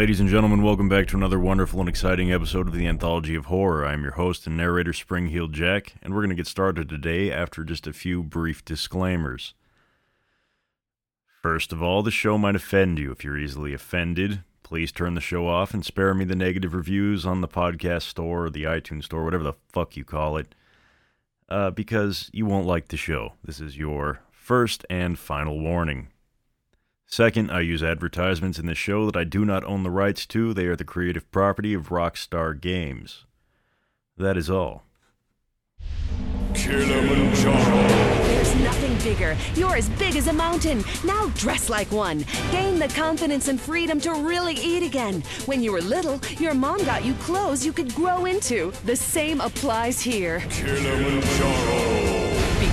Ladies and gentlemen, welcome back to another wonderful and exciting episode of the Anthology of Horror. I'm your host and narrator, Spring-Heeled Jack, and we're going to get started today after just a few brief disclaimers. First of all, the show might offend you. If you're easily offended, please turn the show off and spare me the negative reviews on the podcast store or the iTunes store, whatever the fuck you call it, uh, because you won't like the show. This is your first and final warning. Second, I use advertisements in the show that I do not own the rights to. They are the creative property of Rockstar Games. That is all. Kilimanjaro. There's nothing bigger. You're as big as a mountain. Now dress like one. Gain the confidence and freedom to really eat again. When you were little, your mom got you clothes you could grow into. The same applies here. Kilimanjaro.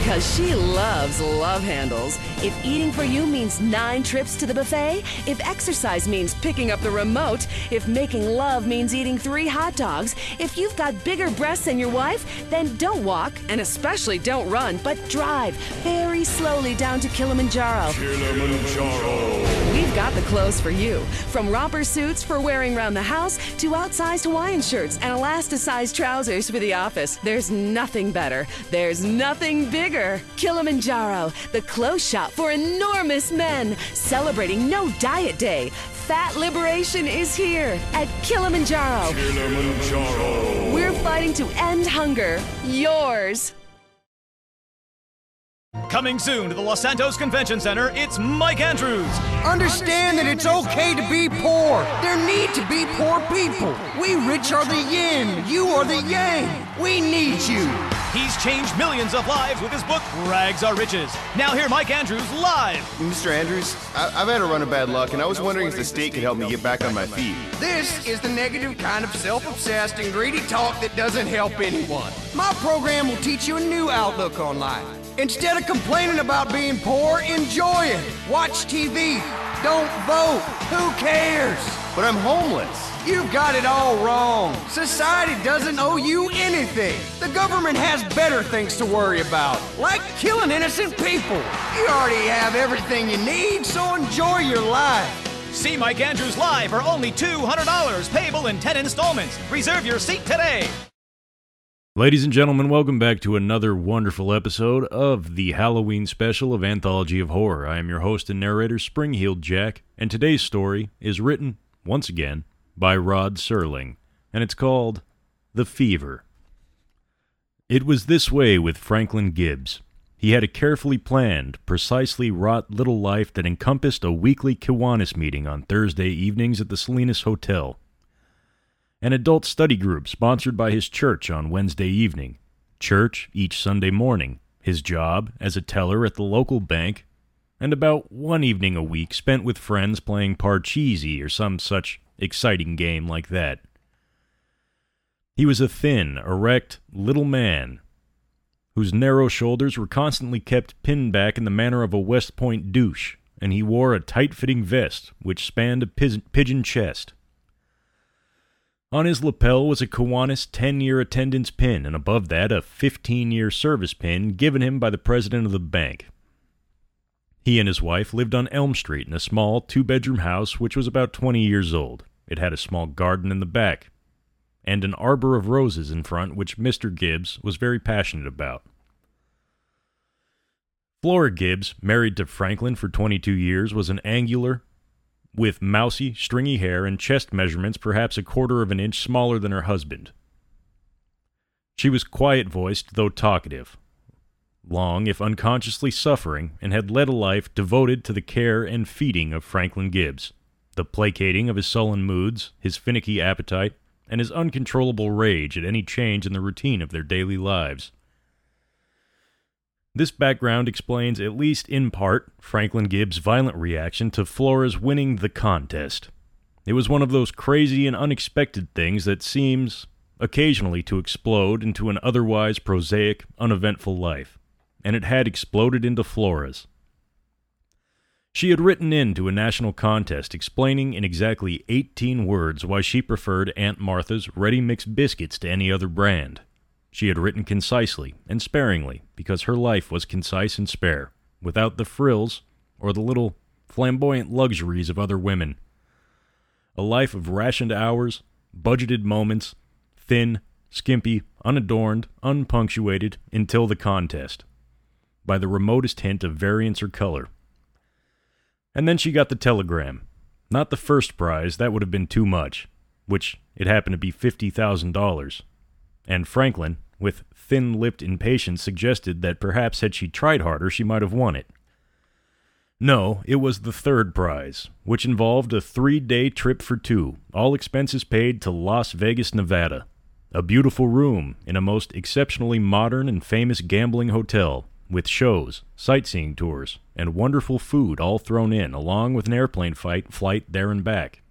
Because she loves love handles. If eating for you means nine trips to the buffet, if exercise means picking up the remote, if making love means eating three hot dogs, if you've got bigger breasts than your wife, then don't walk, and especially don't run, but drive very slowly down to Kilimanjaro. Kilimanjaro. We've got the clothes for you. From romper suits for wearing around the house to outsized Hawaiian shirts and elasticized trousers for the office. There's nothing better. There's nothing bigger. Kilimanjaro, the clothes shop for enormous men, celebrating no diet day. Fat liberation is here at Kilimanjaro. Kilimanjaro. We're fighting to end hunger. Yours. Coming soon to the Los Santos Convention Center, it's Mike Andrews. Understand that it's okay to be poor. There need to be poor people. We rich are the yin, you are the yang. We need you. He's changed millions of lives with his book, Rags Are Riches. Now hear Mike Andrews live. Mr. Andrews, I- I've had a run of bad luck, and I was wondering if the state could help me get back on my feet. This is the negative kind of self obsessed and greedy talk that doesn't help anyone. My program will teach you a new outlook on life. Instead of complaining about being poor, enjoy it. Watch TV. Don't vote. Who cares? But I'm homeless. You've got it all wrong. Society doesn't owe you anything. The government has better things to worry about, like killing innocent people. You already have everything you need, so enjoy your life. See Mike Andrews live for only $200, payable in 10 installments. Reserve your seat today. Ladies and gentlemen, welcome back to another wonderful episode of the Halloween special of Anthology of Horror. I am your host and narrator, Spring-Heeled Jack, and today's story is written, once again, by Rod Serling, and it's called The Fever. It was this way with Franklin Gibbs. He had a carefully planned, precisely wrought little life that encompassed a weekly Kiwanis meeting on Thursday evenings at the Salinas Hotel an adult study group sponsored by his church on Wednesday evening, church each Sunday morning, his job as a teller at the local bank, and about one evening a week spent with friends playing Parcheesi or some such exciting game like that. He was a thin, erect, little man whose narrow shoulders were constantly kept pinned back in the manner of a West Point douche, and he wore a tight fitting vest which spanned a pigeon chest. On his lapel was a Kiwanis 10 year attendance pin, and above that, a 15 year service pin given him by the president of the bank. He and his wife lived on Elm Street in a small two bedroom house which was about 20 years old. It had a small garden in the back, and an arbor of roses in front, which Mr. Gibbs was very passionate about. Flora Gibbs, married to Franklin for 22 years, was an angular, with mousy, stringy hair and chest measurements perhaps a quarter of an inch smaller than her husband. She was quiet voiced, though talkative, long, if unconsciously suffering, and had led a life devoted to the care and feeding of Franklin Gibbs, the placating of his sullen moods, his finicky appetite, and his uncontrollable rage at any change in the routine of their daily lives. This background explains, at least in part, Franklin Gibbs' violent reaction to Flora's winning the contest. It was one of those crazy and unexpected things that seems, occasionally, to explode into an otherwise prosaic, uneventful life, and it had exploded into Flora's. She had written in to a national contest explaining in exactly 18 words why she preferred Aunt Martha's Ready Mix biscuits to any other brand. She had written concisely and sparingly because her life was concise and spare, without the frills or the little flamboyant luxuries of other women. A life of rationed hours, budgeted moments, thin, skimpy, unadorned, unpunctuated, until the contest, by the remotest hint of variance or color. And then she got the telegram. Not the first prize, that would have been too much, which it happened to be $50,000. And Franklin, with thin lipped impatience, suggested that perhaps had she tried harder, she might have won it. No, it was the third prize, which involved a three day trip for two, all expenses paid to Las Vegas, Nevada. A beautiful room in a most exceptionally modern and famous gambling hotel, with shows, sightseeing tours, and wonderful food all thrown in, along with an airplane fight, flight there and back.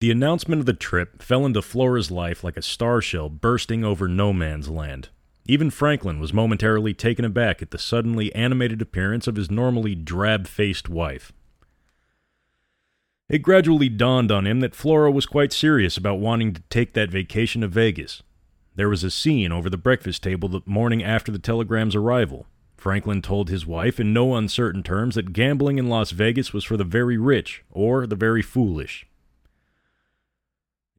The announcement of the trip fell into Flora's life like a star shell bursting over no man's land. Even Franklin was momentarily taken aback at the suddenly animated appearance of his normally drab faced wife. It gradually dawned on him that Flora was quite serious about wanting to take that vacation to Vegas. There was a scene over the breakfast table the morning after the telegram's arrival. Franklin told his wife in no uncertain terms that gambling in Las Vegas was for the very rich or the very foolish.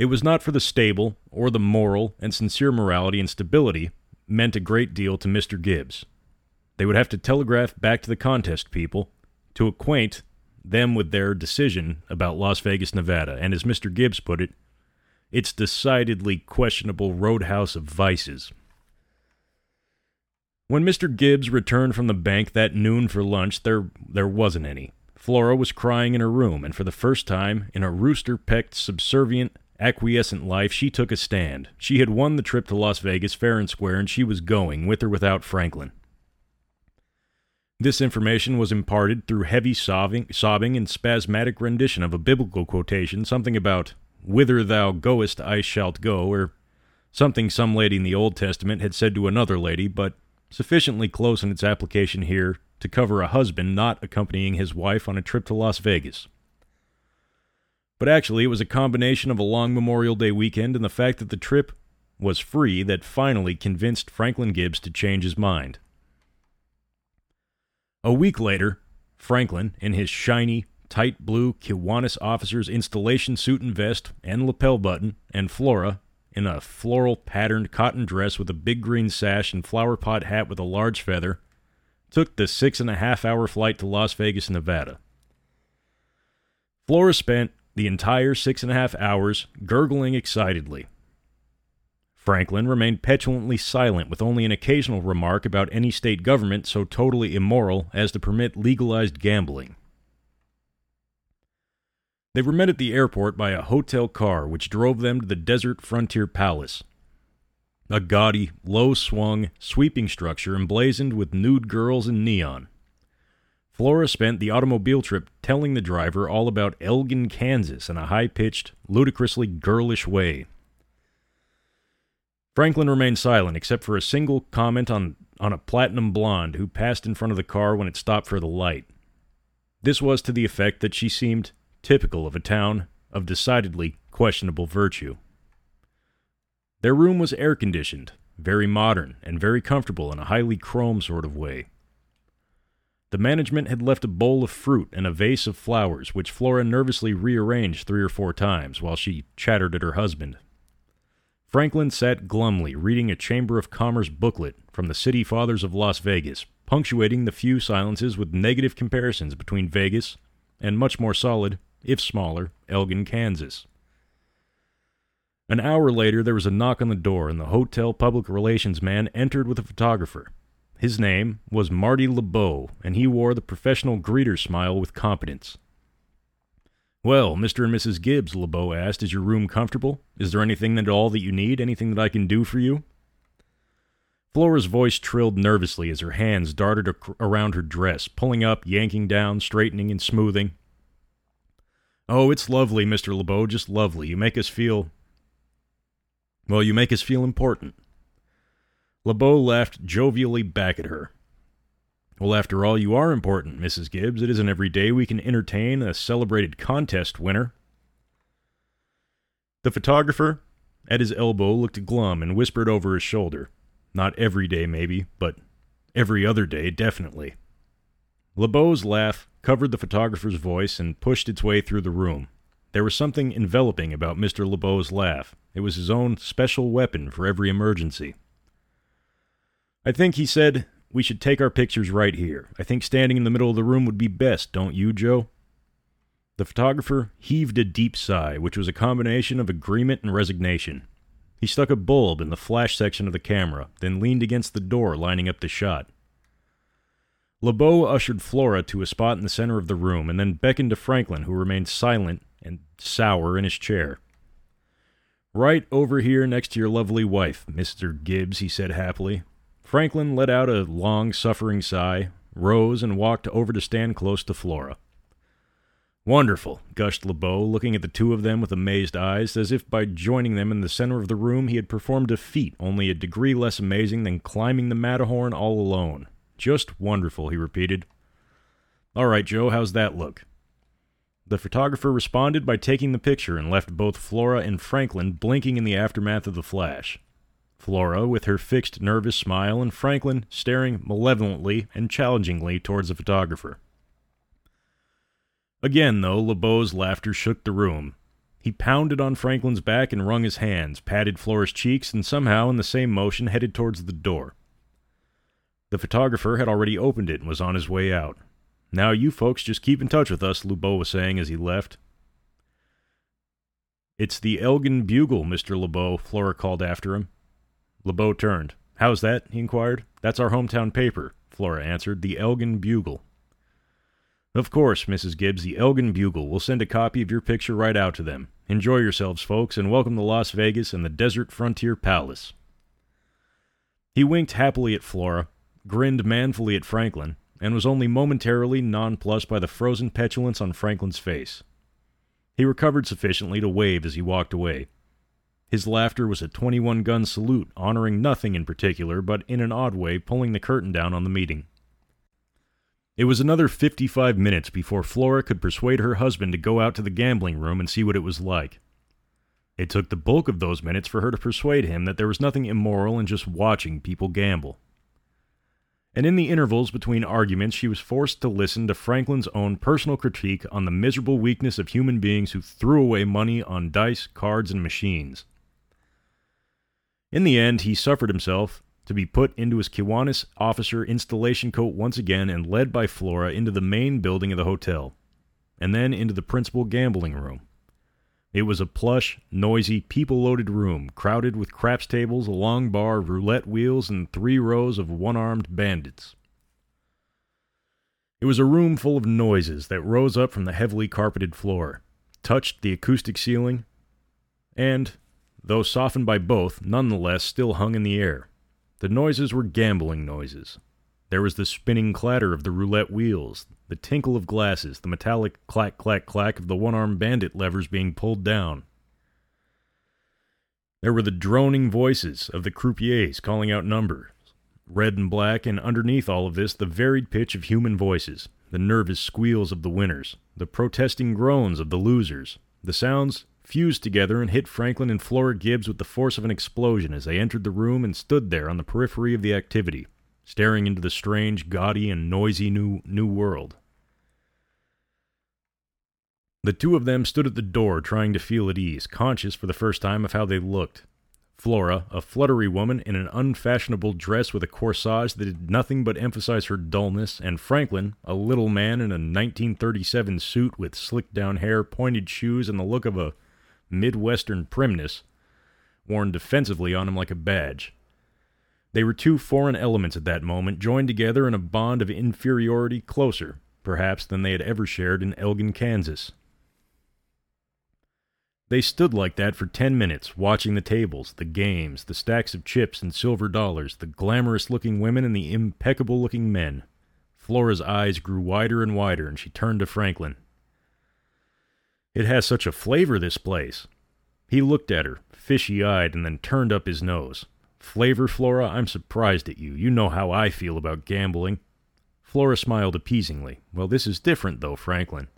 It was not for the stable or the moral and sincere morality and stability meant a great deal to Mr. Gibbs. They would have to telegraph back to the contest people to acquaint them with their decision about Las Vegas, Nevada, and as Mr. Gibbs put it, its decidedly questionable roadhouse of vices. When Mr. Gibbs returned from the bank that noon for lunch, there there wasn't any. Flora was crying in her room, and for the first time in a rooster pecked, subservient, acquiescent life, she took a stand. She had won the trip to Las Vegas fair and square, and she was going, with or without Franklin. This information was imparted through heavy sobbing, sobbing and spasmodic rendition of a biblical quotation, something about "Whither thou goest, I shalt go," or something some lady in the Old Testament had said to another lady, but sufficiently close in its application here to cover a husband not accompanying his wife on a trip to Las Vegas. But actually, it was a combination of a long Memorial Day weekend and the fact that the trip was free that finally convinced Franklin Gibbs to change his mind. A week later, Franklin, in his shiny, tight blue Kiwanis officer's installation suit and vest and lapel button, and Flora, in a floral patterned cotton dress with a big green sash and flower pot hat with a large feather, took the six and a half hour flight to Las Vegas, Nevada. Flora spent the entire six and a half hours, gurgling excitedly. Franklin remained petulantly silent, with only an occasional remark about any state government so totally immoral as to permit legalized gambling. They were met at the airport by a hotel car which drove them to the Desert Frontier Palace, a gaudy, low swung, sweeping structure emblazoned with nude girls in neon. Flora spent the automobile trip telling the driver all about Elgin, Kansas in a high pitched, ludicrously girlish way. Franklin remained silent except for a single comment on, on a platinum blonde who passed in front of the car when it stopped for the light. This was to the effect that she seemed typical of a town of decidedly questionable virtue. Their room was air conditioned, very modern, and very comfortable in a highly chrome sort of way. The management had left a bowl of fruit and a vase of flowers, which Flora nervously rearranged three or four times while she chattered at her husband. Franklin sat glumly reading a Chamber of Commerce booklet from the City Fathers of Las Vegas, punctuating the few silences with negative comparisons between Vegas and much more solid, if smaller, Elgin, Kansas. An hour later, there was a knock on the door, and the hotel public relations man entered with a photographer. His name was Marty LeBeau, and he wore the professional greeter smile with competence. Well, Mr. and Mrs. Gibbs, LeBeau asked, is your room comfortable? Is there anything at all that you need? Anything that I can do for you? Flora's voice trilled nervously as her hands darted ac- around her dress, pulling up, yanking down, straightening, and smoothing. Oh, it's lovely, Mr. LeBeau, just lovely. You make us feel. Well, you make us feel important. LeBeau laughed jovially back at her. Well, after all, you are important, Mrs. Gibbs. It isn't every day we can entertain a celebrated contest winner. The photographer, at his elbow, looked glum and whispered over his shoulder. Not every day, maybe, but every other day, definitely. LeBeau's laugh covered the photographer's voice and pushed its way through the room. There was something enveloping about Mr. LeBeau's laugh. It was his own special weapon for every emergency. I think, he said, we should take our pictures right here. I think standing in the middle of the room would be best, don't you, Joe? The photographer heaved a deep sigh, which was a combination of agreement and resignation. He stuck a bulb in the flash section of the camera, then leaned against the door, lining up the shot. LeBeau ushered Flora to a spot in the center of the room and then beckoned to Franklin, who remained silent and sour in his chair. Right over here next to your lovely wife, Mr. Gibbs, he said happily. Franklin let out a long, suffering sigh, rose, and walked over to stand close to Flora. Wonderful, gushed LeBeau, looking at the two of them with amazed eyes, as if by joining them in the center of the room he had performed a feat only a degree less amazing than climbing the Matterhorn all alone. Just wonderful, he repeated. All right, Joe, how's that look? The photographer responded by taking the picture and left both Flora and Franklin blinking in the aftermath of the flash. Flora with her fixed, nervous smile, and Franklin staring malevolently and challengingly towards the photographer. Again, though, LeBeau's laughter shook the room. He pounded on Franklin's back and wrung his hands, patted Flora's cheeks, and somehow, in the same motion, headed towards the door. The photographer had already opened it and was on his way out. Now you folks just keep in touch with us, LeBeau was saying as he left. It's the Elgin Bugle, Mr. LeBeau, Flora called after him. LeBeau turned. How's that? he inquired. That's our hometown paper, Flora answered. The Elgin Bugle. Of course, Mrs. Gibbs, the Elgin Bugle will send a copy of your picture right out to them. Enjoy yourselves, folks, and welcome to Las Vegas and the Desert Frontier Palace. He winked happily at Flora, grinned manfully at Franklin, and was only momentarily nonplussed by the frozen petulance on Franklin's face. He recovered sufficiently to wave as he walked away. His laughter was a 21 gun salute, honoring nothing in particular, but in an odd way pulling the curtain down on the meeting. It was another 55 minutes before Flora could persuade her husband to go out to the gambling room and see what it was like. It took the bulk of those minutes for her to persuade him that there was nothing immoral in just watching people gamble. And in the intervals between arguments, she was forced to listen to Franklin's own personal critique on the miserable weakness of human beings who threw away money on dice, cards, and machines. In the end, he suffered himself to be put into his Kiwanis officer installation coat once again and led by Flora into the main building of the hotel, and then into the principal gambling room. It was a plush, noisy, people loaded room, crowded with craps tables, a long bar, roulette wheels, and three rows of one armed bandits. It was a room full of noises that rose up from the heavily carpeted floor, touched the acoustic ceiling, and, though softened by both, nonetheless still hung in the air. The noises were gambling noises. There was the spinning clatter of the roulette wheels, the tinkle of glasses, the metallic clack clack clack of the one armed bandit levers being pulled down. There were the droning voices of the croupiers calling out numbers, red and black, and underneath all of this, the varied pitch of human voices, the nervous squeals of the winners, the protesting groans of the losers, the sounds fused together and hit Franklin and Flora Gibbs with the force of an explosion as they entered the room and stood there on the periphery of the activity, staring into the strange, gaudy, and noisy new, new world. The two of them stood at the door trying to feel at ease, conscious for the first time of how they looked. Flora, a fluttery woman in an unfashionable dress with a corsage that did nothing but emphasize her dullness, and Franklin, a little man in a 1937 suit with slicked down hair, pointed shoes, and the look of a Midwestern primness, worn defensively on him like a badge. They were two foreign elements at that moment, joined together in a bond of inferiority closer, perhaps, than they had ever shared in Elgin, Kansas. They stood like that for ten minutes, watching the tables, the games, the stacks of chips and silver dollars, the glamorous looking women and the impeccable looking men. Flora's eyes grew wider and wider, and she turned to Franklin. It has such a flavor, this place. He looked at her, fishy eyed, and then turned up his nose. Flavor, Flora? I'm surprised at you. You know how I feel about gambling. Flora smiled appeasingly. Well, this is different, though, Franklin.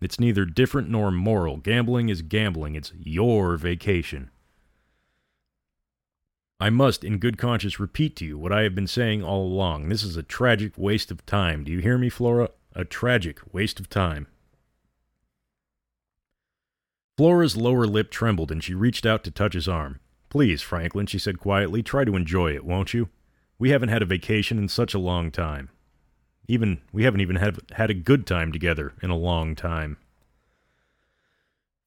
It's neither different nor moral. Gambling is gambling. It's your vacation. I must, in good conscience, repeat to you what I have been saying all along. This is a tragic waste of time. Do you hear me, Flora? a tragic waste of time. Flora's lower lip trembled and she reached out to touch his arm. Please, Franklin, she said quietly, try to enjoy it, won't you? We haven't had a vacation in such a long time. Even we haven't even have, had a good time together in a long time.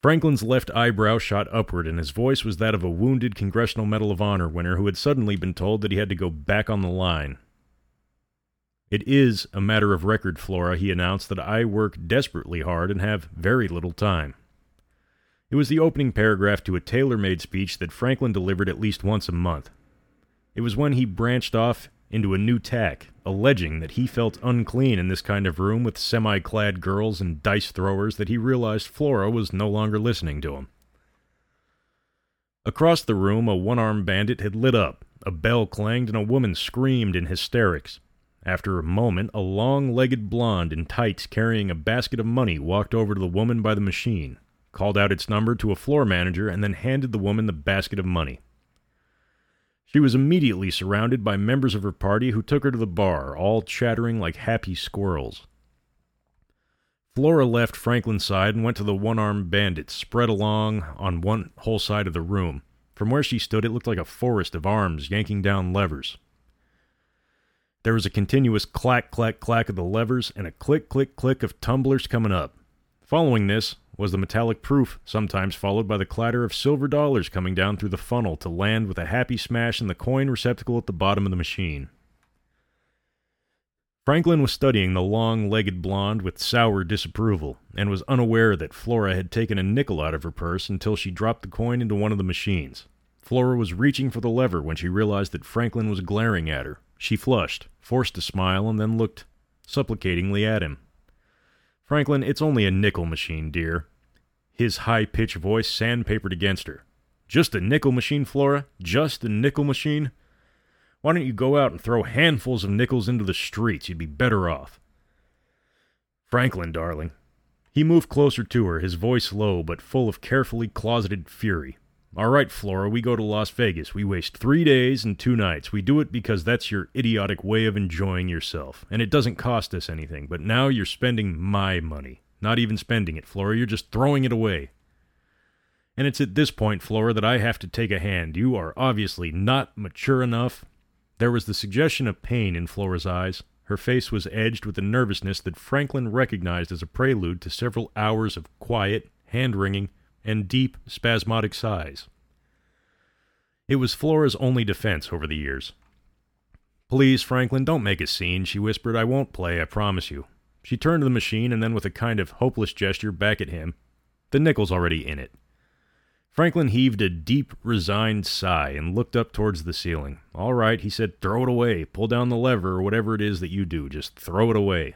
Franklin's left eyebrow shot upward, and his voice was that of a wounded Congressional Medal of Honor winner who had suddenly been told that he had to go back on the line. It is a matter of record, Flora, he announced, that I work desperately hard and have very little time. It was the opening paragraph to a tailor made speech that Franklin delivered at least once a month. It was when he branched off into a new tack, alleging that he felt unclean in this kind of room with semi clad girls and dice throwers, that he realized Flora was no longer listening to him. Across the room, a one armed bandit had lit up, a bell clanged, and a woman screamed in hysterics. After a moment, a long legged blonde in tights carrying a basket of money walked over to the woman by the machine, called out its number to a floor manager, and then handed the woman the basket of money. She was immediately surrounded by members of her party who took her to the bar, all chattering like happy squirrels. Flora left Franklin's side and went to the one armed bandits spread along on one whole side of the room. From where she stood, it looked like a forest of arms yanking down levers. There was a continuous clack, clack, clack of the levers and a click, click, click of tumblers coming up. Following this was the metallic proof, sometimes followed by the clatter of silver dollars coming down through the funnel to land with a happy smash in the coin receptacle at the bottom of the machine. Franklin was studying the long legged blonde with sour disapproval, and was unaware that Flora had taken a nickel out of her purse until she dropped the coin into one of the machines. Flora was reaching for the lever when she realized that Franklin was glaring at her. She flushed, forced a smile, and then looked supplicatingly at him. Franklin, it's only a nickel machine, dear. His high pitched voice sandpapered against her. Just a nickel machine, Flora? Just a nickel machine? Why don't you go out and throw handfuls of nickels into the streets? You'd be better off. Franklin, darling. He moved closer to her, his voice low but full of carefully closeted fury. All right, Flora, we go to Las Vegas. We waste three days and two nights. We do it because that's your idiotic way of enjoying yourself. And it doesn't cost us anything. But now you're spending my money. Not even spending it, Flora. You're just throwing it away. And it's at this point, Flora, that I have to take a hand. You are obviously not mature enough. There was the suggestion of pain in Flora's eyes. Her face was edged with a nervousness that Franklin recognized as a prelude to several hours of quiet, hand wringing, and deep, spasmodic sighs. It was Flora's only defense over the years. Please, Franklin, don't make a scene, she whispered. I won't play, I promise you. She turned to the machine and then, with a kind of hopeless gesture, back at him. The nickel's already in it. Franklin heaved a deep, resigned sigh and looked up towards the ceiling. All right, he said, throw it away. Pull down the lever or whatever it is that you do. Just throw it away.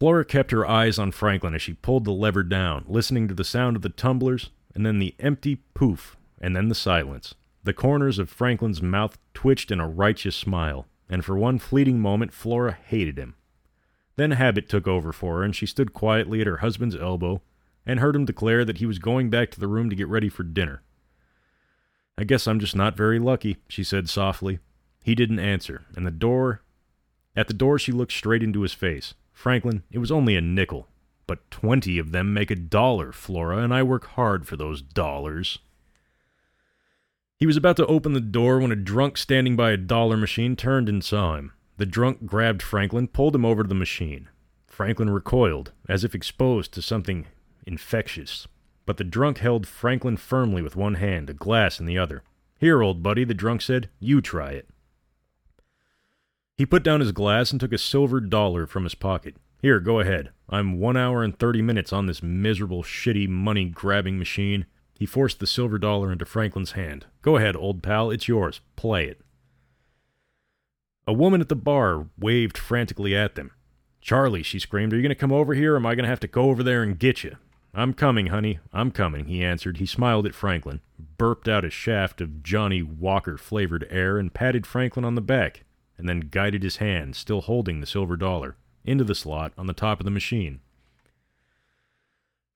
Flora kept her eyes on Franklin as she pulled the lever down, listening to the sound of the tumblers, and then the empty poof, and then the silence. The corners of Franklin's mouth twitched in a righteous smile, and for one fleeting moment Flora hated him. Then habit took over for her, and she stood quietly at her husband's elbow and heard him declare that he was going back to the room to get ready for dinner. I guess I'm just not very lucky, she said softly. He didn't answer, and the door. At the door, she looked straight into his face. Franklin, it was only a nickel. But twenty of them make a dollar, Flora, and I work hard for those dollars. He was about to open the door when a drunk standing by a dollar machine turned and saw him. The drunk grabbed Franklin, pulled him over to the machine. Franklin recoiled, as if exposed to something infectious. But the drunk held Franklin firmly with one hand, a glass in the other. Here, old buddy, the drunk said, you try it. He put down his glass and took a silver dollar from his pocket. Here, go ahead. I'm one hour and thirty minutes on this miserable, shitty, money grabbing machine. He forced the silver dollar into Franklin's hand. Go ahead, old pal, it's yours. Play it. A woman at the bar waved frantically at them. Charlie, she screamed, are you going to come over here or am I going to have to go over there and get you? I'm coming, honey. I'm coming, he answered. He smiled at Franklin, burped out a shaft of Johnnie Walker flavored air, and patted Franklin on the back and then guided his hand, still holding the silver dollar, into the slot on the top of the machine.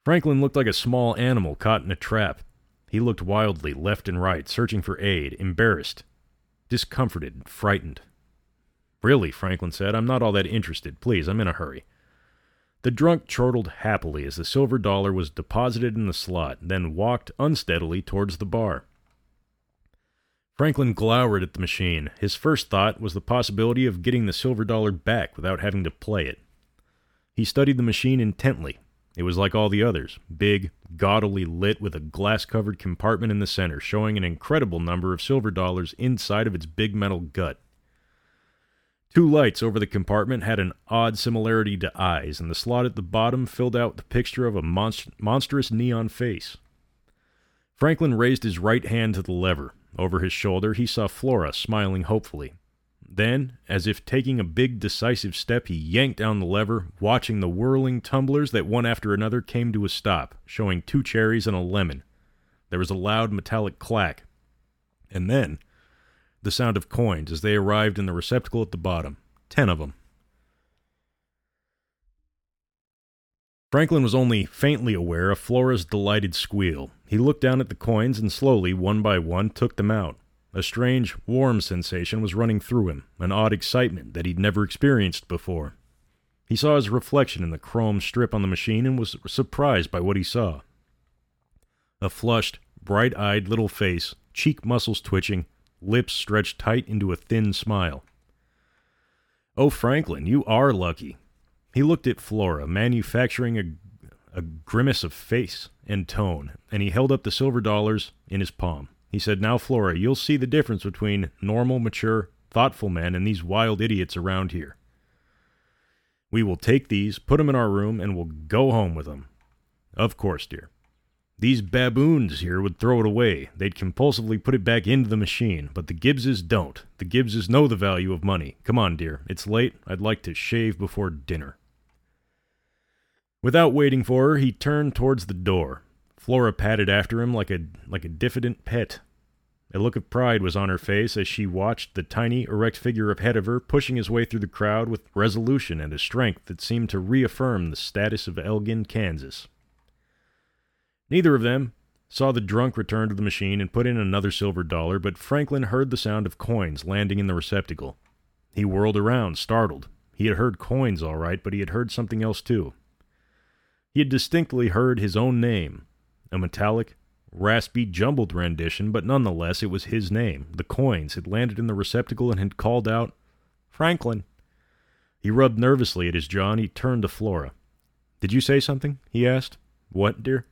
Franklin looked like a small animal caught in a trap. He looked wildly left and right, searching for aid, embarrassed, discomforted, frightened. Really, Franklin said, I'm not all that interested. Please, I'm in a hurry. The drunk chortled happily as the silver dollar was deposited in the slot, then walked unsteadily towards the bar. Franklin glowered at the machine. His first thought was the possibility of getting the silver dollar back without having to play it. He studied the machine intently. It was like all the others, big, gaudily lit with a glass covered compartment in the center, showing an incredible number of silver dollars inside of its big metal gut. Two lights over the compartment had an odd similarity to eyes, and the slot at the bottom filled out the picture of a monst- monstrous neon face. Franklin raised his right hand to the lever. Over his shoulder, he saw Flora smiling hopefully. Then, as if taking a big decisive step, he yanked down the lever, watching the whirling tumblers that one after another came to a stop, showing two cherries and a lemon. There was a loud metallic clack. And then, the sound of coins as they arrived in the receptacle at the bottom. Ten of them. Franklin was only faintly aware of Flora's delighted squeal. He looked down at the coins and slowly, one by one, took them out. A strange, warm sensation was running through him, an odd excitement that he'd never experienced before. He saw his reflection in the chrome strip on the machine and was surprised by what he saw. A flushed, bright eyed little face, cheek muscles twitching, lips stretched tight into a thin smile. Oh, Franklin, you are lucky. He looked at Flora, manufacturing a, a grimace of face and tone, and he held up the silver dollars in his palm. He said, Now, Flora, you'll see the difference between normal, mature, thoughtful men and these wild idiots around here. We will take these, put them in our room, and we'll go home with them. Of course, dear. These baboons here would throw it away. They'd compulsively put it back into the machine, but the Gibbses don't. The Gibbses know the value of money. Come on, dear. It's late. I'd like to shave before dinner. Without waiting for her, he turned towards the door. Flora padded after him like a like a diffident pet. A look of pride was on her face as she watched the tiny, erect figure ahead of her pushing his way through the crowd with resolution and a strength that seemed to reaffirm the status of Elgin, Kansas. Neither of them saw the drunk return to the machine and put in another silver dollar, but Franklin heard the sound of coins landing in the receptacle. He whirled around, startled. He had heard coins all right, but he had heard something else too. He had distinctly heard his own name, a metallic, raspy, jumbled rendition, but nonetheless it was his name. The coins had landed in the receptacle and had called out, Franklin. He rubbed nervously at his jaw and he turned to Flora. Did you say something? he asked. What, dear?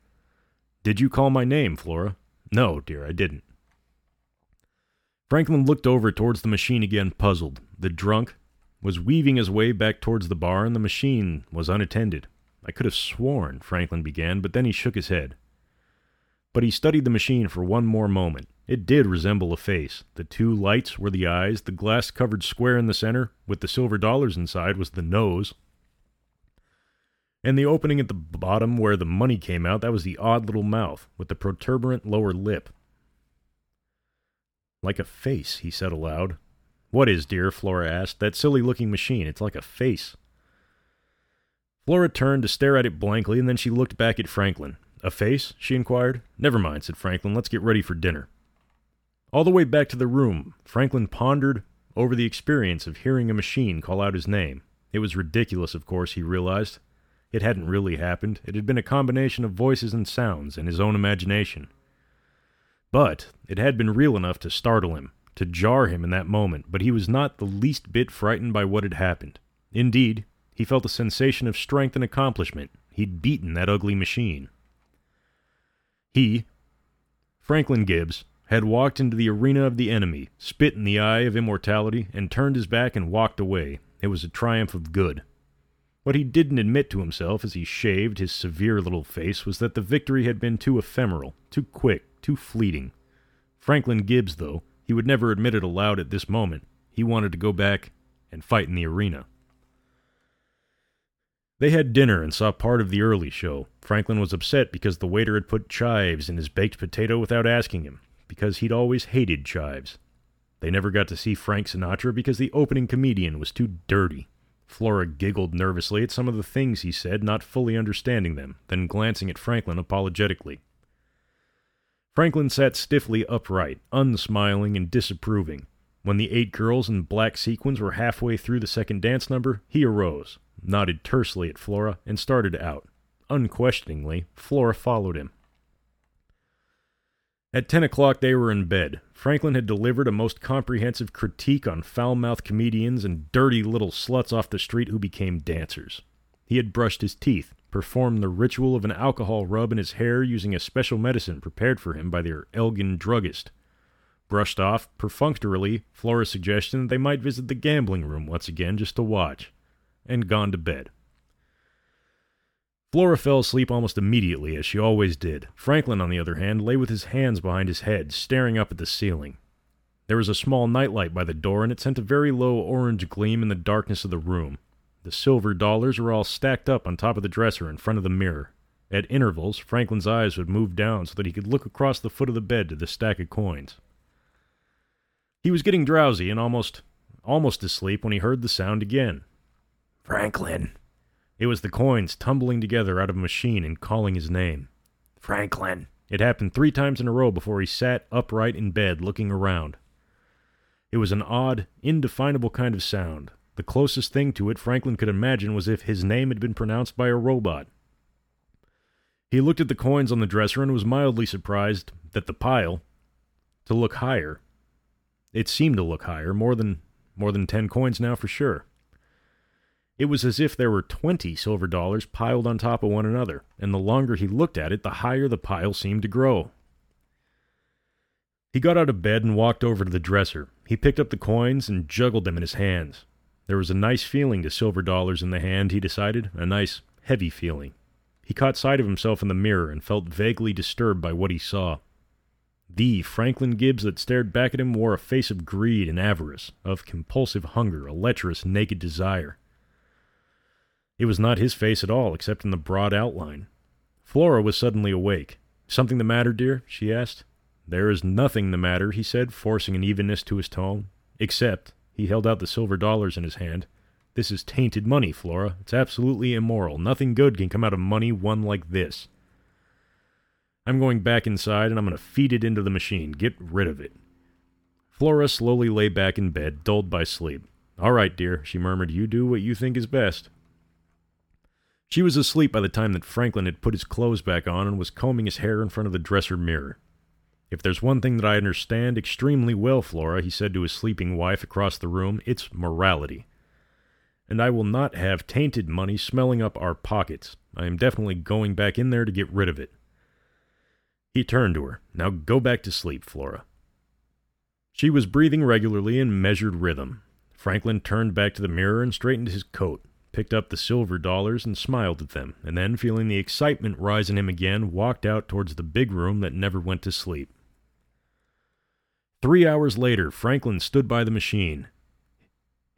Did you call my name, Flora? No, dear, I didn't. Franklin looked over towards the machine again, puzzled. The drunk was weaving his way back towards the bar, and the machine was unattended. I could have sworn, Franklin began, but then he shook his head. But he studied the machine for one more moment. It did resemble a face. The two lights were the eyes, the glass covered square in the center, with the silver dollars inside, was the nose. And the opening at the bottom where the money came out, that was the odd little mouth, with the protuberant lower lip. Like a face, he said aloud. What is, dear? Flora asked. That silly looking machine. It's like a face. Flora turned to stare at it blankly, and then she looked back at Franklin. A face? she inquired. Never mind, said Franklin. Let's get ready for dinner. All the way back to the room, Franklin pondered over the experience of hearing a machine call out his name. It was ridiculous, of course, he realized. It hadn't really happened. It had been a combination of voices and sounds and his own imagination. But it had been real enough to startle him, to jar him in that moment, but he was not the least bit frightened by what had happened. Indeed, he felt a sensation of strength and accomplishment. He'd beaten that ugly machine. He, Franklin Gibbs, had walked into the arena of the enemy, spit in the eye of immortality, and turned his back and walked away. It was a triumph of good. What he didn't admit to himself as he shaved his severe little face was that the victory had been too ephemeral, too quick, too fleeting. Franklin Gibbs, though, he would never admit it aloud at this moment. He wanted to go back and fight in the arena. They had dinner and saw part of the early show. Franklin was upset because the waiter had put chives in his baked potato without asking him, because he'd always hated chives. They never got to see Frank Sinatra because the opening comedian was too dirty. Flora giggled nervously at some of the things he said, not fully understanding them, then glancing at Franklin apologetically. Franklin sat stiffly upright, unsmiling and disapproving. When the eight girls in black sequins were halfway through the second dance number, he arose, nodded tersely at Flora, and started out. Unquestioningly, Flora followed him. At ten o'clock, they were in bed. Franklin had delivered a most comprehensive critique on foul mouthed comedians and dirty little sluts off the street who became dancers. He had brushed his teeth, performed the ritual of an alcohol rub in his hair using a special medicine prepared for him by their Elgin druggist. Brushed off, perfunctorily, Flora's suggestion that they might visit the gambling room once again just to watch, and gone to bed. Flora fell asleep almost immediately, as she always did. Franklin, on the other hand, lay with his hands behind his head, staring up at the ceiling. There was a small nightlight by the door, and it sent a very low orange gleam in the darkness of the room. The silver dollars were all stacked up on top of the dresser in front of the mirror. At intervals, Franklin's eyes would move down so that he could look across the foot of the bed to the stack of coins. He was getting drowsy and almost almost asleep when he heard the sound again. Franklin, it was the coins tumbling together out of a machine and calling his name. Franklin. It happened three times in a row before he sat upright in bed looking around. It was an odd, indefinable kind of sound. The closest thing to it Franklin could imagine was if his name had been pronounced by a robot. He looked at the coins on the dresser and was mildly surprised that the pile, to look higher, it seemed to look higher, more than more than ten coins now for sure. It was as if there were twenty silver dollars piled on top of one another, and the longer he looked at it, the higher the pile seemed to grow. He got out of bed and walked over to the dresser. He picked up the coins and juggled them in his hands. There was a nice feeling to silver dollars in the hand, he decided, a nice, heavy feeling. He caught sight of himself in the mirror and felt vaguely disturbed by what he saw. The Franklin Gibbs that stared back at him wore a face of greed and avarice, of compulsive hunger, a lecherous, naked desire. It was not his face at all, except in the broad outline. Flora was suddenly awake. Something the matter, dear? she asked. There is nothing the matter, he said, forcing an evenness to his tone. Except, he held out the silver dollars in his hand. This is tainted money, Flora. It's absolutely immoral. Nothing good can come out of money won like this. I'm going back inside and I'm going to feed it into the machine. Get rid of it. Flora slowly lay back in bed, dulled by sleep. All right, dear, she murmured. You do what you think is best. She was asleep by the time that Franklin had put his clothes back on and was combing his hair in front of the dresser mirror. If there's one thing that I understand extremely well, Flora, he said to his sleeping wife across the room, it's morality. And I will not have tainted money smelling up our pockets. I am definitely going back in there to get rid of it. He turned to her. Now go back to sleep, Flora. She was breathing regularly in measured rhythm. Franklin turned back to the mirror and straightened his coat picked up the silver dollars and smiled at them, and then, feeling the excitement rise in him again, walked out towards the big room that never went to sleep. Three hours later, Franklin stood by the machine,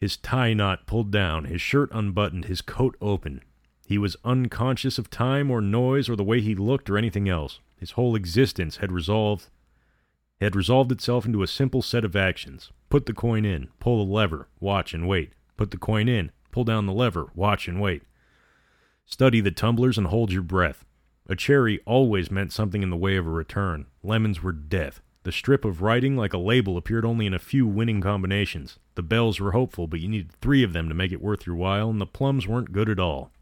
his tie knot pulled down, his shirt unbuttoned, his coat open. He was unconscious of time or noise or the way he looked or anything else. His whole existence had resolved had resolved itself into a simple set of actions. Put the coin in, pull the lever, watch and wait. Put the coin in, Pull down the lever, watch and wait. Study the tumblers and hold your breath. A cherry always meant something in the way of a return. Lemons were death. The strip of writing, like a label, appeared only in a few winning combinations. The bells were hopeful, but you needed three of them to make it worth your while, and the plums weren't good at all.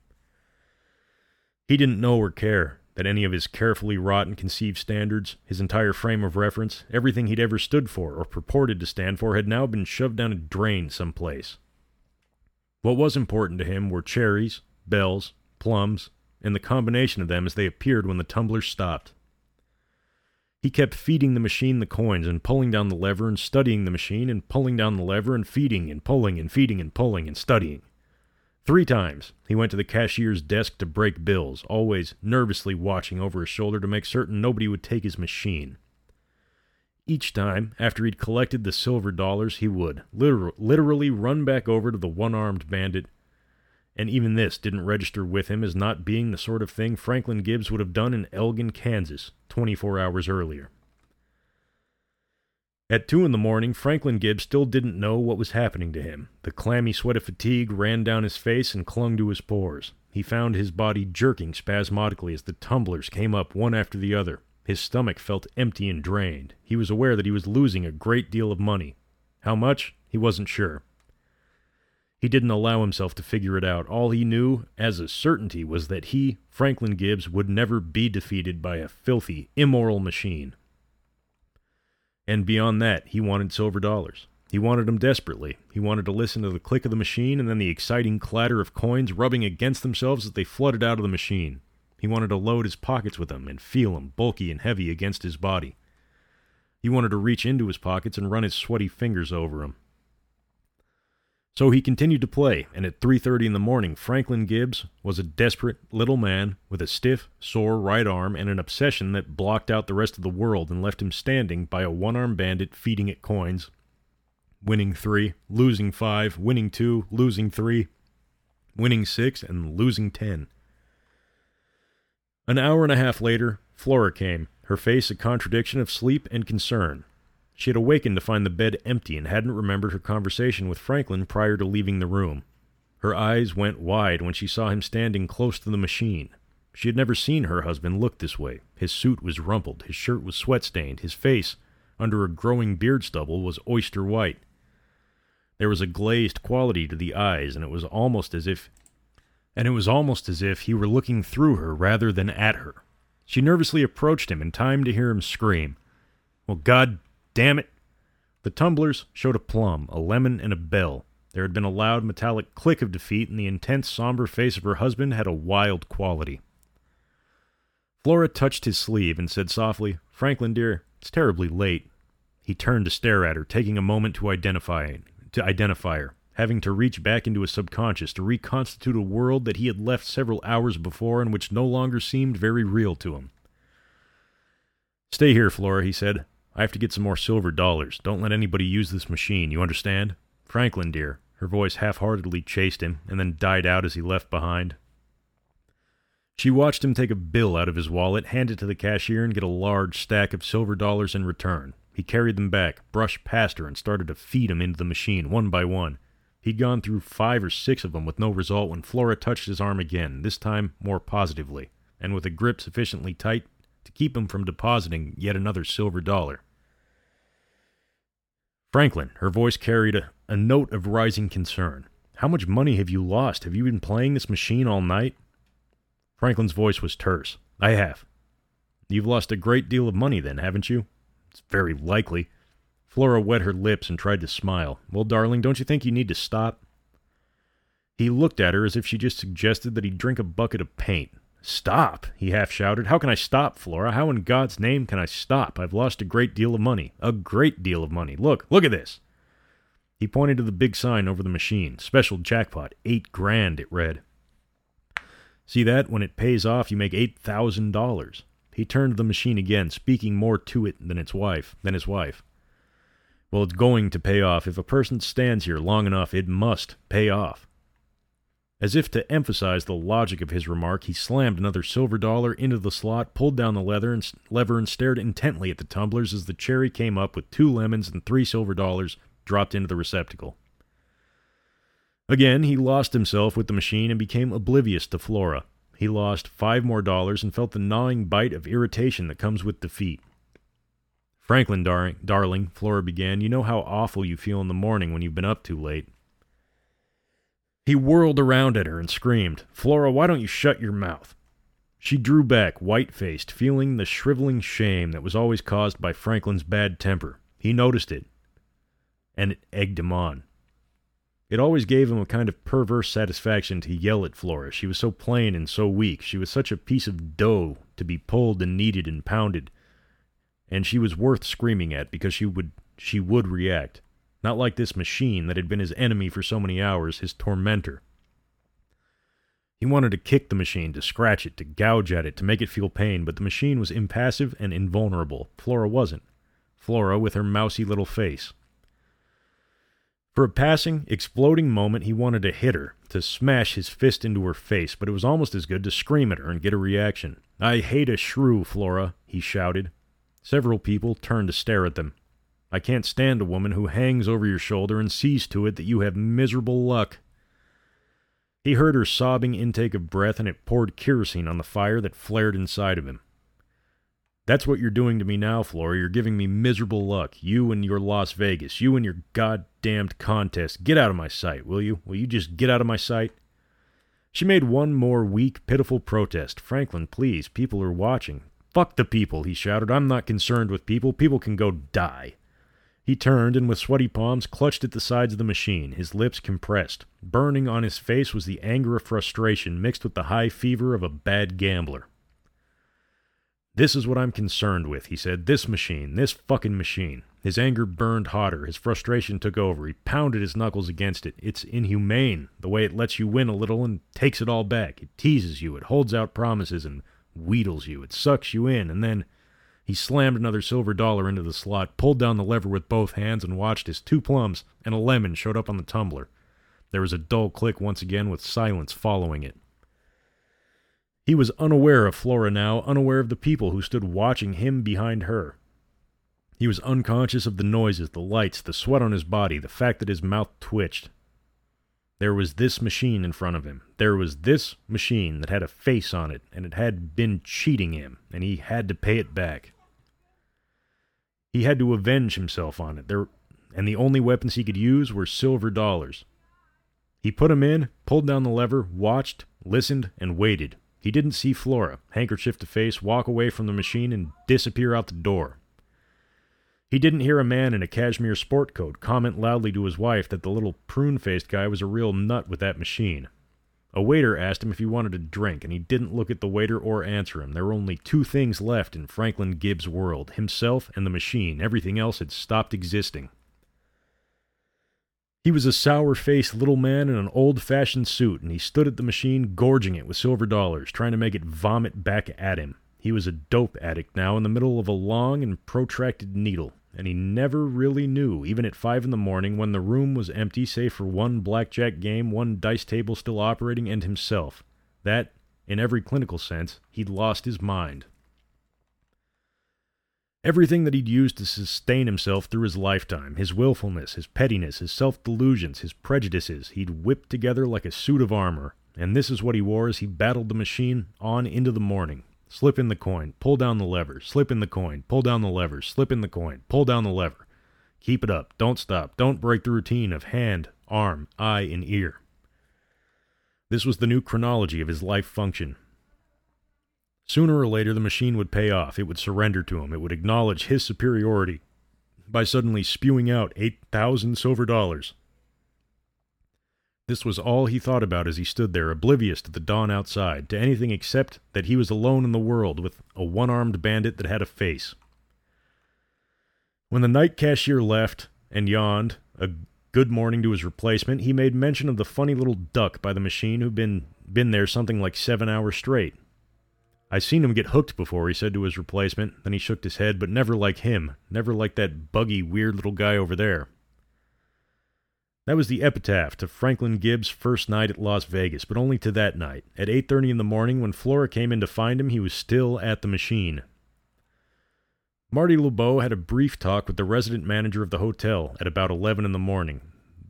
He didn't know or care that any of his carefully wrought and conceived standards, his entire frame of reference, everything he'd ever stood for or purported to stand for, had now been shoved down a drain someplace. What was important to him were cherries, bells, plums, and the combination of them as they appeared when the tumbler stopped. He kept feeding the machine the coins and pulling down the lever and studying the machine and pulling down the lever and feeding and pulling and feeding and pulling and studying. Three times he went to the cashier's desk to break bills, always nervously watching over his shoulder to make certain nobody would take his machine. Each time, after he'd collected the silver dollars, he would liter- literally run back over to the one armed bandit, and even this didn't register with him as not being the sort of thing Franklin Gibbs would have done in Elgin, Kansas, 24 hours earlier. At two in the morning, Franklin Gibbs still didn't know what was happening to him. The clammy sweat of fatigue ran down his face and clung to his pores. He found his body jerking spasmodically as the tumblers came up one after the other. His stomach felt empty and drained. He was aware that he was losing a great deal of money. How much? He wasn't sure. He didn't allow himself to figure it out. All he knew as a certainty was that he, Franklin Gibbs, would never be defeated by a filthy, immoral machine. And beyond that, he wanted silver dollars. He wanted them desperately. He wanted to listen to the click of the machine and then the exciting clatter of coins rubbing against themselves as they flooded out of the machine. He wanted to load his pockets with them and feel them bulky and heavy against his body. He wanted to reach into his pockets and run his sweaty fingers over them. So he continued to play, and at 3:30 in the morning, Franklin Gibbs was a desperate little man with a stiff, sore right arm and an obsession that blocked out the rest of the world and left him standing by a one-armed bandit feeding it coins, winning 3, losing 5, winning 2, losing 3, winning 6 and losing 10. An hour and a half later, Flora came, her face a contradiction of sleep and concern. She had awakened to find the bed empty and hadn't remembered her conversation with Franklin prior to leaving the room. Her eyes went wide when she saw him standing close to the machine. She had never seen her husband look this way. His suit was rumpled, his shirt was sweat stained, his face, under a growing beard stubble, was oyster white. There was a glazed quality to the eyes, and it was almost as if and it was almost as if he were looking through her rather than at her. She nervously approached him in time to hear him scream. Well, God damn it! The tumblers showed a plum, a lemon, and a bell. There had been a loud metallic click of defeat, and the intense, somber face of her husband had a wild quality. Flora touched his sleeve and said softly, Franklin, dear, it's terribly late. He turned to stare at her, taking a moment to identify to identify her, having to reach back into his subconscious to reconstitute a world that he had left several hours before and which no longer seemed very real to him. Stay here, Flora, he said. I have to get some more silver dollars. Don't let anybody use this machine, you understand? Franklin, dear. Her voice half heartedly chased him, and then died out as he left behind. She watched him take a bill out of his wallet, hand it to the cashier, and get a large stack of silver dollars in return. He carried them back, brushed past her, and started to feed them into the machine, one by one. He'd gone through five or six of them with no result when Flora touched his arm again, this time more positively, and with a grip sufficiently tight to keep him from depositing yet another silver dollar. Franklin, her voice carried a, a note of rising concern. How much money have you lost? Have you been playing this machine all night? Franklin's voice was terse. I have. You've lost a great deal of money then, haven't you? It's very likely. Flora wet her lips and tried to smile. Well, darling, don't you think you need to stop? He looked at her as if she just suggested that he drink a bucket of paint. Stop, he half shouted. How can I stop, Flora? How in God's name can I stop? I've lost a great deal of money. A great deal of money. Look, look at this. He pointed to the big sign over the machine. Special jackpot. Eight grand, it read. See that? When it pays off, you make eight thousand dollars. He turned to the machine again, speaking more to it than its wife than his wife. Well, it's going to pay off. If a person stands here long enough, it must pay off. As if to emphasize the logic of his remark, he slammed another silver dollar into the slot, pulled down the leather and lever, and stared intently at the tumblers as the cherry came up with two lemons and three silver dollars dropped into the receptacle. Again, he lost himself with the machine and became oblivious to Flora. He lost five more dollars and felt the gnawing bite of irritation that comes with defeat. Franklin, dar- darling, Flora began, you know how awful you feel in the morning when you've been up too late. He whirled around at her and screamed, Flora, why don't you shut your mouth? She drew back, white faced, feeling the shriveling shame that was always caused by Franklin's bad temper. He noticed it, and it egged him on. It always gave him a kind of perverse satisfaction to yell at Flora. She was so plain and so weak. She was such a piece of dough to be pulled and kneaded and pounded. And she was worth screaming at because she would she would react. Not like this machine that had been his enemy for so many hours, his tormentor. He wanted to kick the machine, to scratch it, to gouge at it, to make it feel pain, but the machine was impassive and invulnerable. Flora wasn't. Flora with her mousy little face. For a passing, exploding moment, he wanted to hit her, to smash his fist into her face, but it was almost as good to scream at her and get a reaction. I hate a shrew, Flora, he shouted. Several people turned to stare at them. I can't stand a woman who hangs over your shoulder and sees to it that you have miserable luck. He heard her sobbing intake of breath, and it poured kerosene on the fire that flared inside of him. That's what you're doing to me now, Flora. You're giving me miserable luck. You and your Las Vegas. You and your goddamned contest. Get out of my sight, will you? Will you just get out of my sight? She made one more weak, pitiful protest. Franklin, please, people are watching. Fuck the people, he shouted. I'm not concerned with people. People can go die. He turned and with sweaty palms clutched at the sides of the machine, his lips compressed. Burning on his face was the anger of frustration mixed with the high fever of a bad gambler. This is what I'm concerned with, he said. This machine, this fucking machine. His anger burned hotter. His frustration took over. He pounded his knuckles against it. It's inhumane, the way it lets you win a little and takes it all back. It teases you. It holds out promises and wheedles you. It sucks you in, and then he slammed another silver dollar into the slot, pulled down the lever with both hands, and watched as two plums and a lemon showed up on the tumbler. There was a dull click once again, with silence following it. He was unaware of Flora now, unaware of the people who stood watching him behind her. He was unconscious of the noises, the lights, the sweat on his body, the fact that his mouth twitched. There was this machine in front of him. There was this machine that had a face on it, and it had been cheating him, and he had to pay it back. He had to avenge himself on it. There, and the only weapons he could use were silver dollars. He put them in, pulled down the lever, watched, listened, and waited. He didn't see Flora, handkerchief to face, walk away from the machine and disappear out the door. He didn't hear a man in a cashmere sport coat comment loudly to his wife that the little prune faced guy was a real nut with that machine. A waiter asked him if he wanted a drink, and he didn't look at the waiter or answer him. There were only two things left in Franklin Gibbs' world himself and the machine. Everything else had stopped existing. He was a sour faced little man in an old fashioned suit, and he stood at the machine, gorging it with silver dollars, trying to make it vomit back at him. He was a dope addict now in the middle of a long and protracted needle and he never really knew, even at five in the morning when the room was empty save for one blackjack game, one dice table still operating, and himself, that, in every clinical sense, he'd lost his mind. Everything that he'd used to sustain himself through his lifetime, his willfulness, his pettiness, his self delusions, his prejudices, he'd whipped together like a suit of armor, and this is what he wore as he battled the machine on into the morning, Slip in the coin, pull down the lever, slip in the coin, pull down the lever, slip in the coin, pull down the lever. Keep it up, don't stop, don't break the routine of hand, arm, eye, and ear. This was the new chronology of his life function. Sooner or later, the machine would pay off. It would surrender to him. It would acknowledge his superiority by suddenly spewing out 8,000 silver dollars. This was all he thought about as he stood there, oblivious to the dawn outside, to anything except that he was alone in the world with a one armed bandit that had a face. When the night cashier left and yawned a good morning to his replacement, he made mention of the funny little duck by the machine who'd been, been there something like seven hours straight. I've seen him get hooked before, he said to his replacement. Then he shook his head, but never like him, never like that buggy, weird little guy over there. That was the epitaph to Franklin Gibbs' first night at Las Vegas, but only to that night. At 8:30 in the morning when Flora came in to find him, he was still at the machine. Marty LeBeau had a brief talk with the resident manager of the hotel at about 11 in the morning.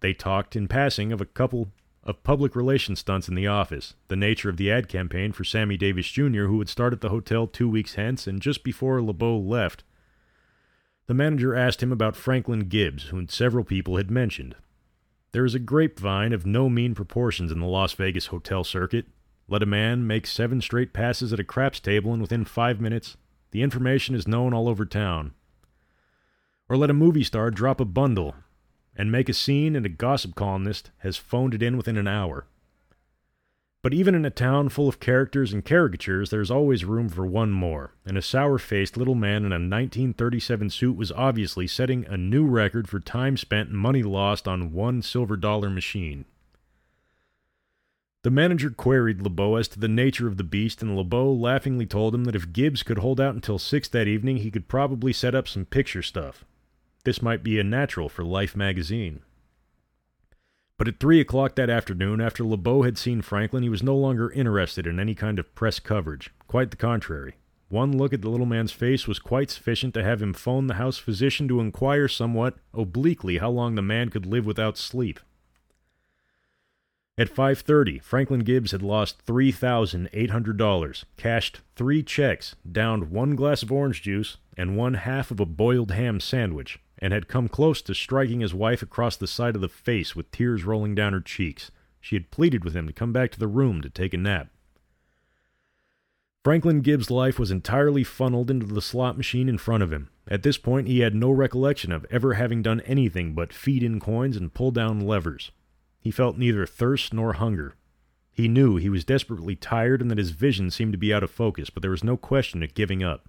They talked in passing of a couple of public relations stunts in the office, the nature of the ad campaign for Sammy Davis Jr., who would start at the hotel two weeks hence, and just before LeBeau left, the manager asked him about Franklin Gibbs, whom several people had mentioned. There is a grapevine of no mean proportions in the Las Vegas hotel circuit. Let a man make seven straight passes at a craps table, and within five minutes, the information is known all over town. Or let a movie star drop a bundle and make a scene, and a gossip columnist has phoned it in within an hour. But even in a town full of characters and caricatures, there's always room for one more, and a sour faced little man in a 1937 suit was obviously setting a new record for time spent and money lost on one silver dollar machine. The manager queried LeBeau as to the nature of the beast, and LeBeau laughingly told him that if Gibbs could hold out until six that evening, he could probably set up some picture stuff. This might be a natural for Life magazine. But at three o'clock that afternoon, after LeBeau had seen Franklin, he was no longer interested in any kind of press coverage. Quite the contrary. One look at the little man's face was quite sufficient to have him phone the house physician to inquire somewhat obliquely how long the man could live without sleep. At 5:30, Franklin Gibbs had lost $3,800, cashed 3 checks, downed one glass of orange juice and one half of a boiled ham sandwich, and had come close to striking his wife across the side of the face with tears rolling down her cheeks. She had pleaded with him to come back to the room to take a nap. Franklin Gibbs' life was entirely funneled into the slot machine in front of him. At this point, he had no recollection of ever having done anything but feed in coins and pull down levers. He felt neither thirst nor hunger. He knew he was desperately tired and that his vision seemed to be out of focus, but there was no question of giving up.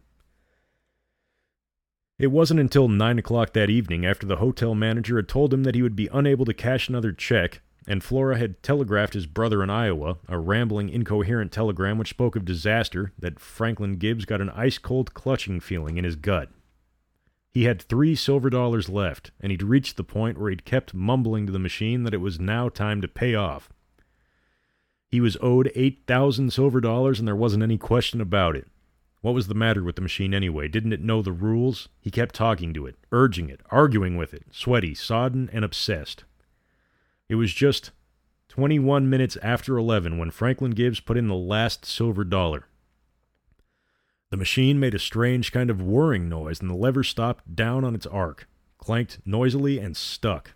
It wasn't until nine o'clock that evening, after the hotel manager had told him that he would be unable to cash another check, and Flora had telegraphed his brother in Iowa, a rambling, incoherent telegram which spoke of disaster, that Franklin Gibbs got an ice cold clutching feeling in his gut. He had three silver dollars left, and he'd reached the point where he'd kept mumbling to the machine that it was now time to pay off. He was owed 8,000 silver dollars, and there wasn't any question about it. What was the matter with the machine anyway? Didn't it know the rules? He kept talking to it, urging it, arguing with it, sweaty, sodden, and obsessed. It was just 21 minutes after 11 when Franklin Gibbs put in the last silver dollar. The machine made a strange kind of whirring noise, and the lever stopped down on its arc, clanked noisily, and stuck.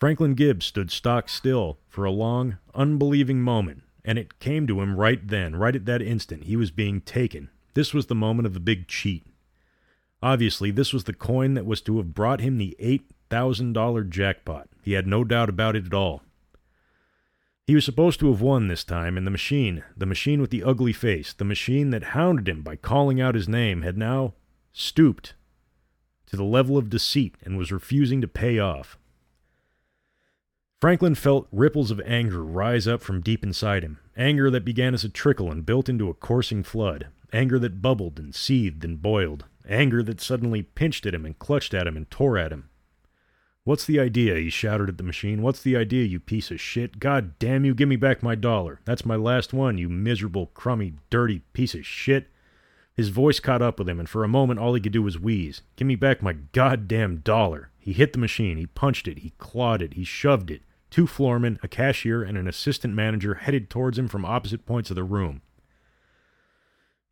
Franklin Gibbs stood stock still for a long, unbelieving moment, and it came to him right then, right at that instant. He was being taken. This was the moment of the big cheat. Obviously, this was the coin that was to have brought him the $8,000 jackpot. He had no doubt about it at all. He was supposed to have won this time, and the machine, the machine with the ugly face, the machine that hounded him by calling out his name, had now stooped to the level of deceit and was refusing to pay off. Franklin felt ripples of anger rise up from deep inside him, anger that began as a trickle and built into a coursing flood, anger that bubbled and seethed and boiled, anger that suddenly pinched at him and clutched at him and tore at him. What's the idea? he shouted at the machine. What's the idea, you piece of shit? God damn you, give me back my dollar. That's my last one, you miserable, crummy, dirty piece of shit. His voice caught up with him, and for a moment all he could do was wheeze. Give me back my goddamn dollar. He hit the machine, he punched it, he clawed it, he shoved it. Two floormen, a cashier, and an assistant manager headed towards him from opposite points of the room.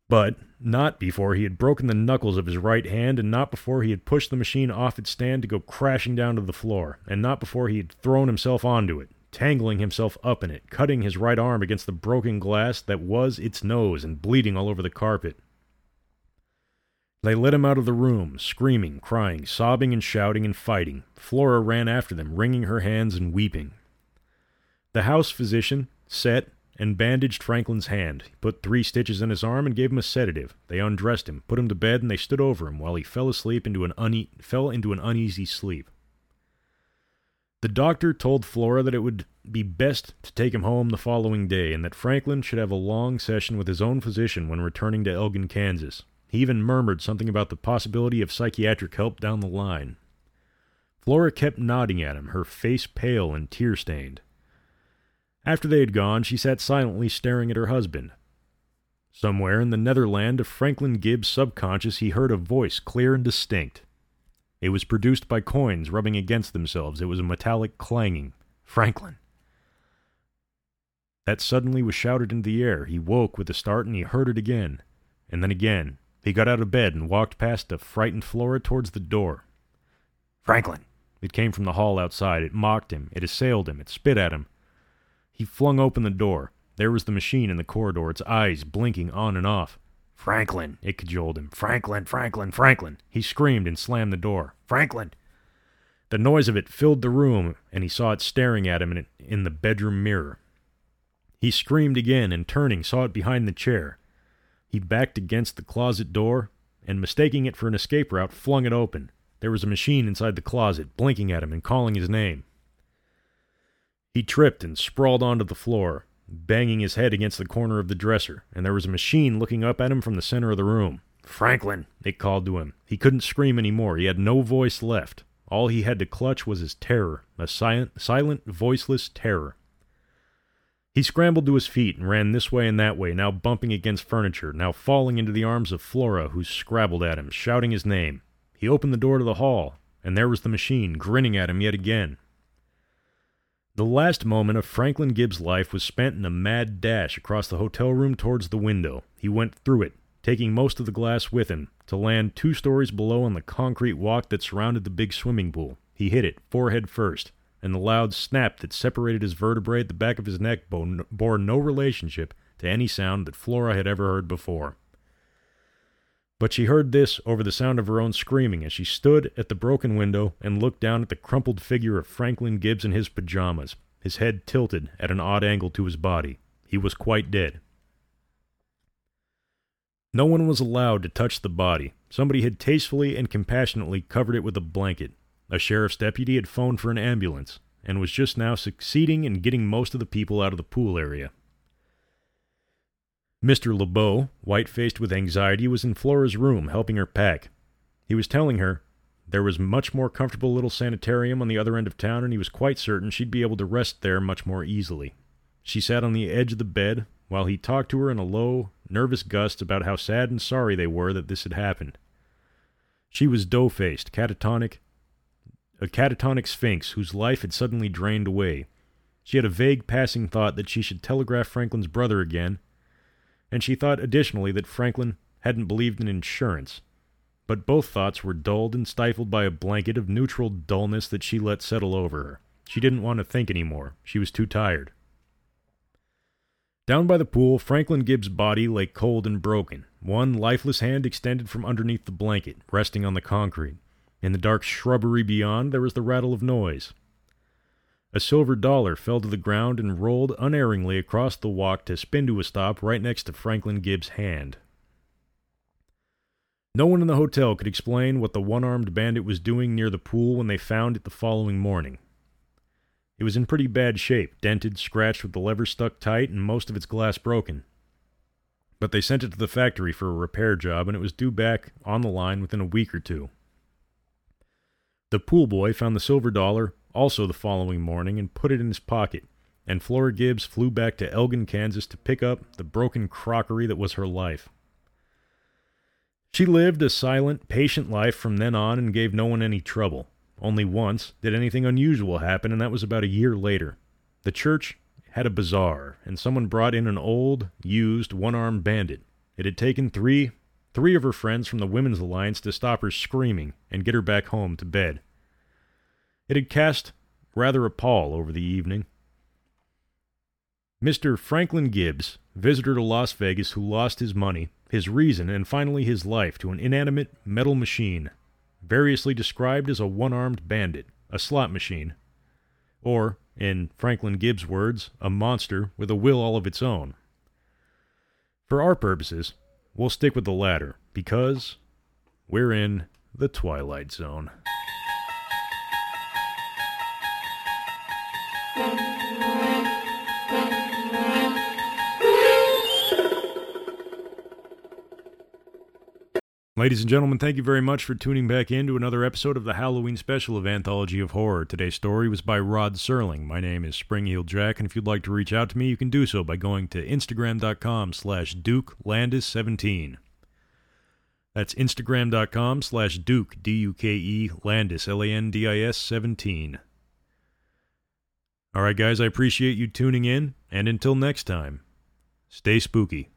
But not before he had broken the knuckles of his right hand, and not before he had pushed the machine off its stand to go crashing down to the floor, and not before he had thrown himself onto it, tangling himself up in it, cutting his right arm against the broken glass that was its nose and bleeding all over the carpet. They led him out of the room, screaming, crying, sobbing, and shouting and fighting. Flora ran after them, wringing her hands and weeping. The house physician set and bandaged Franklin's hand. He put three stitches in his arm and gave him a sedative. They undressed him, put him to bed, and they stood over him while he fell asleep into an une- fell into an uneasy sleep. The doctor told Flora that it would be best to take him home the following day, and that Franklin should have a long session with his own physician when returning to Elgin, Kansas. He even murmured something about the possibility of psychiatric help down the line. Flora kept nodding at him, her face pale and tear stained. After they had gone, she sat silently staring at her husband. Somewhere in the netherland of Franklin Gibbs' subconscious, he heard a voice clear and distinct. It was produced by coins rubbing against themselves. It was a metallic clanging. Franklin. That suddenly was shouted into the air. He woke with a start and he heard it again. And then again. He got out of bed and walked past the frightened Flora towards the door. Franklin! It came from the hall outside. It mocked him. It assailed him. It spit at him. He flung open the door. There was the machine in the corridor, its eyes blinking on and off. Franklin! It cajoled him. Franklin! Franklin! Franklin! He screamed and slammed the door. Franklin! The noise of it filled the room, and he saw it staring at him in, the bedroom mirror. He screamed again, and turning, saw it behind the chair. He backed against the closet door and, mistaking it for an escape route, flung it open. There was a machine inside the closet, blinking at him and calling his name. He tripped and sprawled onto the floor, banging his head against the corner of the dresser, and there was a machine looking up at him from the center of the room. Franklin, it called to him. He couldn't scream any more. He had no voice left. All he had to clutch was his terror, a silent, silent, voiceless terror. He scrambled to his feet and ran this way and that way, now bumping against furniture, now falling into the arms of Flora, who scrabbled at him, shouting his name. He opened the door to the hall, and there was the machine, grinning at him yet again. The last moment of Franklin Gibbs' life was spent in a mad dash across the hotel room towards the window. He went through it, taking most of the glass with him, to land two stories below on the concrete walk that surrounded the big swimming pool. He hit it, forehead first, and the loud snap that separated his vertebrae at the back of his neck bore no relationship to any sound that Flora had ever heard before. But she heard this over the sound of her own screaming as she stood at the broken window and looked down at the crumpled figure of Franklin Gibbs in his pajamas, his head tilted at an odd angle to his body. He was quite dead. No one was allowed to touch the body. Somebody had tastefully and compassionately covered it with a blanket. A sheriff's deputy had phoned for an ambulance and was just now succeeding in getting most of the people out of the pool area. Mr. LeBeau, white faced with anxiety, was in Flora's room helping her pack. He was telling her there was much more comfortable little sanitarium on the other end of town, and he was quite certain she'd be able to rest there much more easily. She sat on the edge of the bed while he talked to her in a low, nervous gust about how sad and sorry they were that this had happened. She was dough faced, catatonic, a catatonic sphinx whose life had suddenly drained away. She had a vague passing thought that she should telegraph Franklin's brother again and she thought additionally that Franklin hadn't believed in insurance. But both thoughts were dulled and stifled by a blanket of neutral dullness that she let settle over her. She didn't want to think any more. She was too tired. Down by the pool, Franklin Gibbs' body lay cold and broken, one lifeless hand extended from underneath the blanket, resting on the concrete. In the dark shrubbery beyond, there was the rattle of noise. A silver dollar fell to the ground and rolled unerringly across the walk to spin to a stop right next to Franklin Gibbs' hand. No one in the hotel could explain what the one armed bandit was doing near the pool when they found it the following morning. It was in pretty bad shape, dented, scratched with the lever stuck tight, and most of its glass broken. But they sent it to the factory for a repair job, and it was due back on the line within a week or two. The pool boy found the silver dollar also the following morning and put it in his pocket, and Flora Gibbs flew back to Elgin, Kansas to pick up the broken crockery that was her life. She lived a silent, patient life from then on and gave no one any trouble. Only once did anything unusual happen, and that was about a year later. The church had a bazaar, and someone brought in an old, used, one-armed bandit. It had taken three, three of her friends from the Women's Alliance to stop her screaming and get her back home to bed. It had cast rather a pall over the evening. Mr. Franklin Gibbs, visitor to Las Vegas who lost his money, his reason, and finally his life to an inanimate metal machine, variously described as a one armed bandit, a slot machine, or, in Franklin Gibbs' words, a monster with a will all of its own. For our purposes, we'll stick with the latter, because we're in the Twilight Zone. Ladies and gentlemen, thank you very much for tuning back in to another episode of the Halloween special of Anthology of Horror. Today's story was by Rod Serling. My name is Springheel Jack, and if you'd like to reach out to me, you can do so by going to instagram.com slash dukelandis17. That's instagram.com slash duke, D-U-K-E, landis, L-A-N-D-I-S 17. All right, guys, I appreciate you tuning in, and until next time, stay spooky.